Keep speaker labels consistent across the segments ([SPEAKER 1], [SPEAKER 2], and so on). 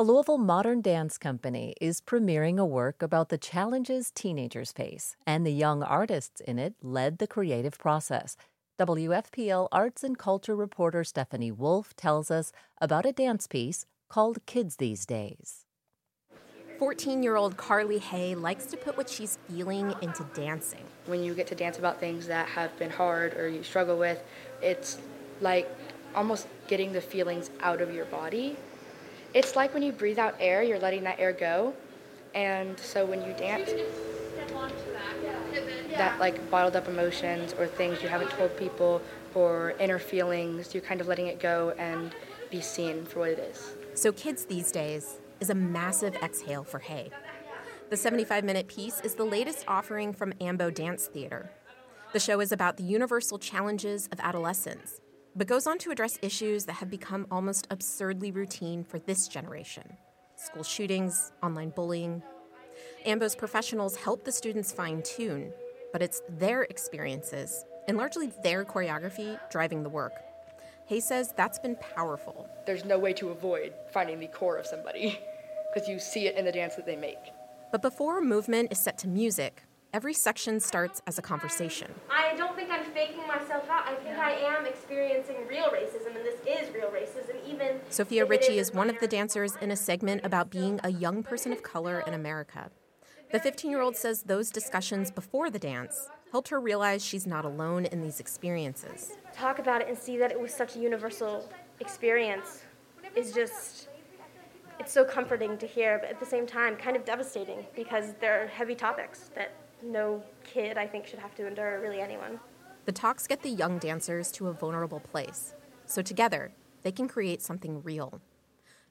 [SPEAKER 1] A Louisville modern dance company is premiering a work about the challenges teenagers face, and the young artists in it led the creative process. WFPL arts and culture reporter Stephanie Wolf tells us about a dance piece called Kids These Days.
[SPEAKER 2] 14 year old Carly Hay likes to put what she's feeling into dancing.
[SPEAKER 3] When you get to dance about things that have been hard or you struggle with, it's like almost getting the feelings out of your body. It's like when you breathe out air, you're letting that air go. And so when you dance, that like bottled up emotions or things you haven't told people or inner feelings, you're kind of letting it go and be seen for what it is.
[SPEAKER 2] So, kids these days is a massive exhale for Hay. The 75 minute piece is the latest offering from Ambo Dance Theater. The show is about the universal challenges of adolescence, but goes on to address issues that have become almost absurdly routine for this generation school shootings, online bullying. Ambo's professionals help the students fine tune, but it's their experiences and largely their choreography driving the work. Hay says that's been powerful.
[SPEAKER 3] There's no way to avoid finding the core of somebody because you see it in the dance that they make.
[SPEAKER 2] But before a movement is set to music, every section starts as a conversation.
[SPEAKER 4] I don't think I'm faking myself out. I think I am experiencing real racism, and this is real racism, even.
[SPEAKER 2] Sophia Ritchie is one of the dancers in a segment about being a young person of color in America. The 15 year old says those discussions before the dance helped her realize she's not alone in these experiences.
[SPEAKER 4] Talk about it and see that it was such a universal experience is just it's so comforting to hear, but at the same time, kind of devastating because they're heavy topics that no kid, I think, should have to endure, really anyone.
[SPEAKER 2] The talks get the young dancers to a vulnerable place, so together, they can create something real.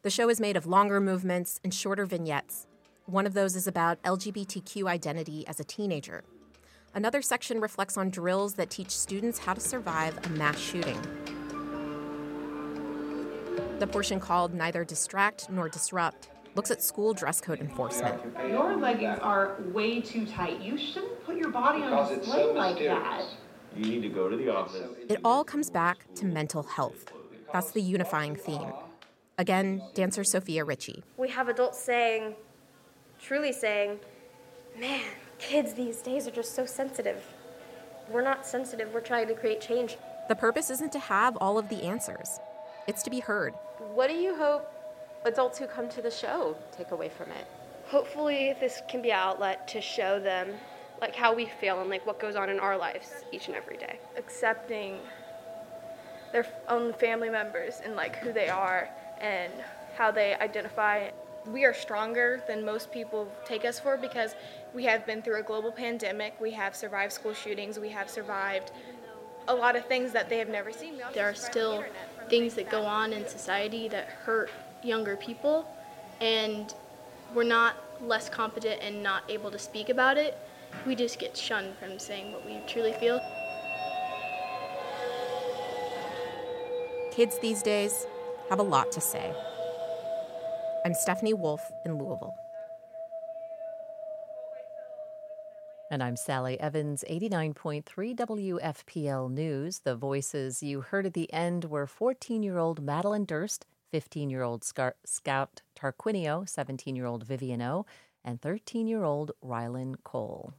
[SPEAKER 2] The show is made of longer movements and shorter vignettes. One of those is about LGBTQ identity as a teenager. Another section reflects on drills that teach students how to survive a mass shooting. The portion called Neither Distract Nor Disrupt looks at school dress code enforcement.
[SPEAKER 5] Your leggings are way too tight. You shouldn't put your body on display so like that.
[SPEAKER 6] You need to go to the office.
[SPEAKER 2] It all comes back to mental health. That's the unifying theme. Again, dancer Sophia Ritchie.
[SPEAKER 4] We have adults saying, truly saying, man, kids these days are just so sensitive. We're not sensitive, we're trying to create change.
[SPEAKER 2] The purpose isn't to have all of the answers, it's to be heard.
[SPEAKER 7] What do you hope adults who come to the show take away from it?
[SPEAKER 4] Hopefully, this can be an outlet to show them like how we feel and like what goes on in our lives each and every day.
[SPEAKER 8] Accepting their own family members and like who they are and how they identify.
[SPEAKER 9] We are stronger than most people take us for because we have been through a global pandemic, we have survived school shootings, we have survived a lot of things that they have never seen.
[SPEAKER 10] There are still things that go on in society that hurt younger people, and we're not less competent and not able to speak about it. We just get shunned from saying what we truly feel.
[SPEAKER 2] Kids these days have a lot to say. I'm Stephanie Wolf in Louisville.
[SPEAKER 1] And I'm Sally Evans, 89.3 WFPL News. The voices you heard at the end were 14 year old Madeline Durst, 15 year old Scout Tarquinio, 17 year old Vivian O, and 13 year old Rylan Cole.